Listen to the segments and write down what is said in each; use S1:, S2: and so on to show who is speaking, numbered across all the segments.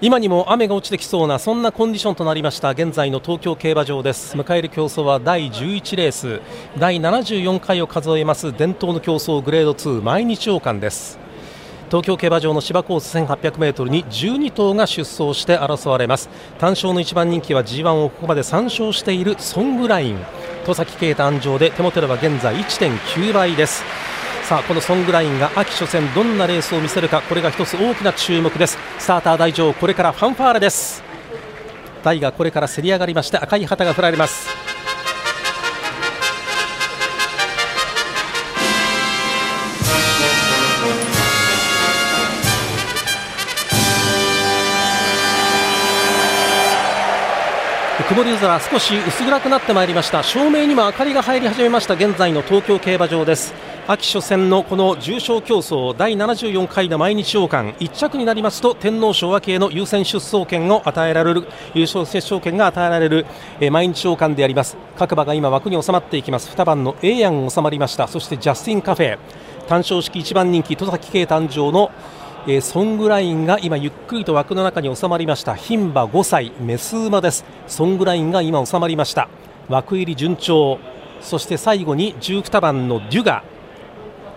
S1: 今にも雨が落ちてきそうなそんなコンディションとなりました現在の東京競馬場です。迎える競争は第11レース第74回を数えます伝統の競争グレード2毎日王冠です。東京競馬場の芝コース 1800m に12頭が出走して争われます。単勝の一番人気は G1 をここまで3勝しているソングライン。戸崎啓太安城で手元では現在1.9倍です。さあこのソングラインが秋初戦どんなレースを見せるかこれが一つ大きな注目です。スターター大丈夫これからファンファーレです。台がこれから競り上がりまして赤い旗が振られます。曇り空少し薄暗くなってまいりました。照明にも明かりが入り始めました。現在の東京競馬場です。秋初戦のこの重賞競争第74回の毎日王冠。1着になりますと天皇賞和への優先出走権を与えられる優勝決勝権が与えられる、え毎日王冠であります。各馬が今枠に収まっていきます。2番のエイヤン収まりました。そしてジャスティンカフェ。単勝式1番人気戸崎圭誕生のえー、ソングラインが今ゆっくりと枠の中に収まりました。牝馬5歳メス馬です。ソングラインが今収まりました。枠入り順調。そして最後に12番のデュガ。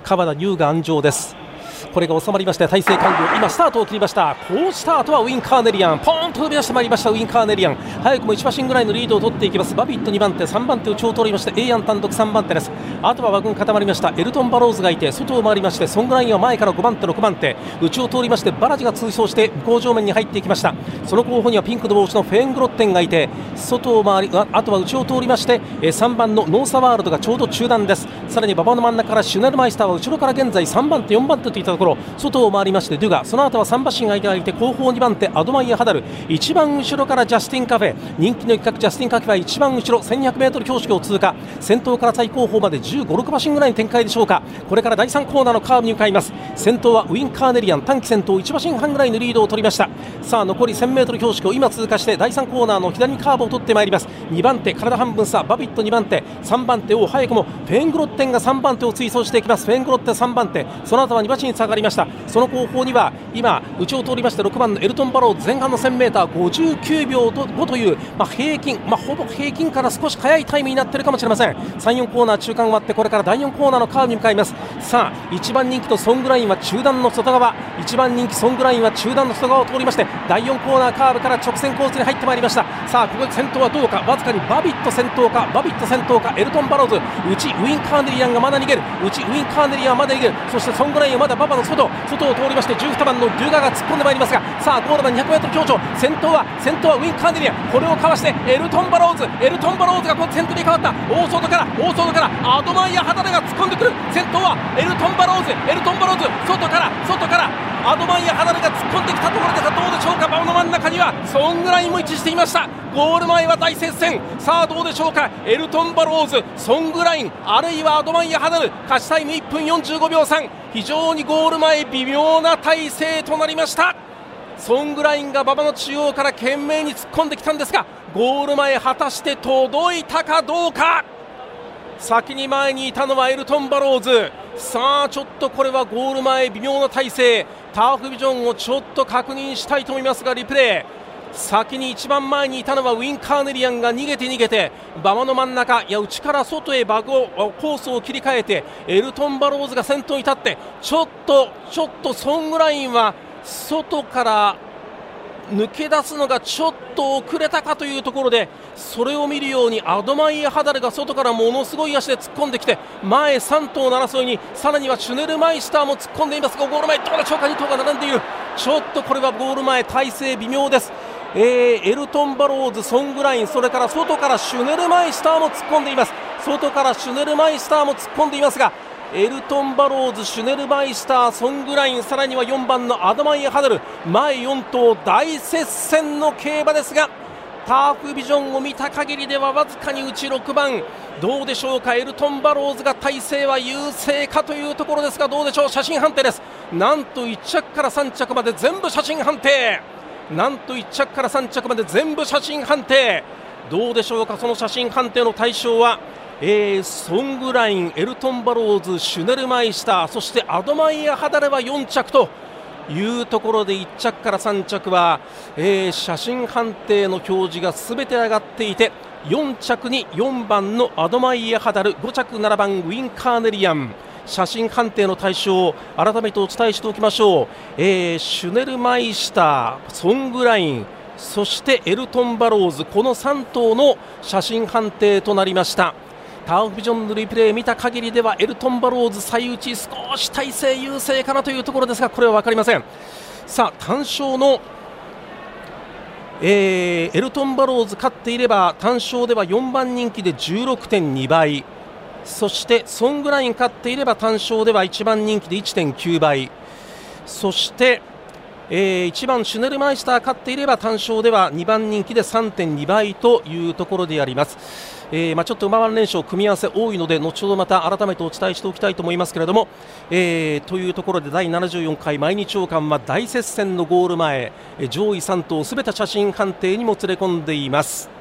S1: 川田優が安城です。これが収まりまして体勢完了今スタートを切りました。好スタートはウィン・カーネリアン。ポーンと飛び出してまいりましたウィン・カーネリアン。早くも1馬身ぐらいのリードを取っていきます。バビット2番手3番手を超取りましてエイアン単独3番手です。あとは馬群固まりました。エルトン・バローズがいて外を回りましてソングラインは前から5番手6番手。内を通りましてバラジが通走して向こう上面に入っていきました。その後方にはピンクの帽子のフェーングロッテンがいて外を回りあとは内を通りまして3番のノーサワールドがちょうど中段です。さらに馬場の真ん中からシュネルマイスターは後ろから現在3番手4番手といったところ外を回りましてデュガその後は3馬身がいて後方2番手アドマイヤ・ハダル。一番後ろからジャスティンカフェ人気の一角ジャスティンカフェは一番後ろ 1200m 標識を通過。先頭から最後方まで15、6馬身ぐらいの展開でしょうか。これから第3コーナーのカーブに向かいます。先頭はウィン・カーネリアン単騎先頭1馬身半ぐらいのリードを取りました。さあ残り 1000m 標識を今通過して第3コーナーの左にカーブを取ってまいります。2番手体半分差バビット2番手。3番手を早くもフェングロッテンが3番手を追走していきます。フェングロッテン3番手。その後は2馬身下がりました。その後方には今内を通りまして6番のエルトン・バロー前半の 1000m59 秒5という、まあ、平均、まあ、ほぼ平均から少し早いタイムになっているかもしれません。34コーナー中間終わってこれから第4コーナーのカーブに向かいます。さあ1番人気とソングラインは中段の外側。1番人気ソングラインは中段の外側を通りまして第4コーナーカーブから直線コースに入ってまいりました。さあここで先頭はどうか。わずかにバビット先頭かバビット先頭かエルトン・バローズ。内ウィン・カーネリアンがまだ逃げる。内ウィン・カーネリアンまだ逃げる。そしてソングラインはまだ馬場の外外を通りまして12番のデュガが突っ込んでまいりますがさあゴールまで 200m 強調。先頭は先頭はウィン・カーネリア。これをかわしてエルトン・バローズ。エルトン・バローズがこ先頭に変わった。大外から大外からアドマイヤ・ハダレが突っ込んでくる。先頭はエルトン・バローズ。エルトン・バローズ外から外からアドマイヤ・ハダレが突っ込んできたところですがどうでしょうか。馬の真ん中にはソングラインも位置していました。ゴール前は大接戦。さあどうでしょうか。エルトン・バローズソングラインあるいはアドマイヤ・ハダル。勝ちタイム1分45秒3非常にゴール前微妙な体勢となりました。ソングラインが馬場の中央から懸命に突っ込んできたんですがゴール前果たして届いたかどうか。先に前にいたのはエルトン・バローズ。さあちょっとこれはゴール前微妙な体勢。ターフビジョンをちょっと確認したいと思いますがリプレイ。先に一番前にいたのはウィン・カーネリアンが逃げて逃げて馬場の真ん中いや内から外へバグをコースを切り替えてエルトン・バローズが先頭に立ってちょっとちょっとソングラインは外から抜け出すのがちょっと遅れたかというところでそれを見るようにアドマイヤ・ハダルが外からものすごい足で突っ込んできて前3頭の争いにさらにはシュネルマイスターも突っ込んでいますがゴール前どうでしょうか？2頭が並んでいる。ちょっとこれはゴール前体勢微妙です。えー、エルトン・バローズ、ソングラインそれから外からシュネルマイスターも突っ込んでいます。外からシュネルマイスターも突っ込んでいますがエルトン・バローズ、シュネルマイスター、ソングラインさらには4番のアドマイヤ・ハダル。前4頭大接戦の競馬ですがターフビジョンを見た限りではわずかに内6番。どうでしょうか？エルトン・バローズが体勢は優勢かというところですがどうでしょう？写真判定です。なんと1着から3着まで全部写真判定。なんと1着から3着まで全部写真判定。どうでしょうかその写真判定の対象は？えー、ソングライン、エルトン・バローズシュネルマイスターそしてアドマイヤ・ハダレは4着というところで1着から3着は、えー、写真判定の表示がすべて上がっていて4着に4番のアドマイヤ・ハダル5着7番ウィン・カーネリアン。写真判定の対象を改めてお伝えしておきましょう、えー、シュネルマイスター、ソングラインそしてエルトン・バローズこの3頭の写真判定となりました。ターフビジョンのリプレイ見た限りではエルトン・バローズ最内少し体勢優勢かなというところですがこれは分かりません。さあ単勝のえー、エルトン・バローズ勝っていれば単勝では4番人気で16.2倍。そしてソングライン勝っていれば単勝では1番人気で1.9倍そしてえー、1番シュネルマイスター勝っていれば単勝では2番人気で3.2倍というところであります。えー、まあ、ちょっと馬番連勝組み合わせ多いので後ほどまた改めてお伝えしておきたいと思いますけれども、えー、というところで第74回毎日王冠は大接戦のゴール前上位3頭すべて写真判定にも連れ込んでいます。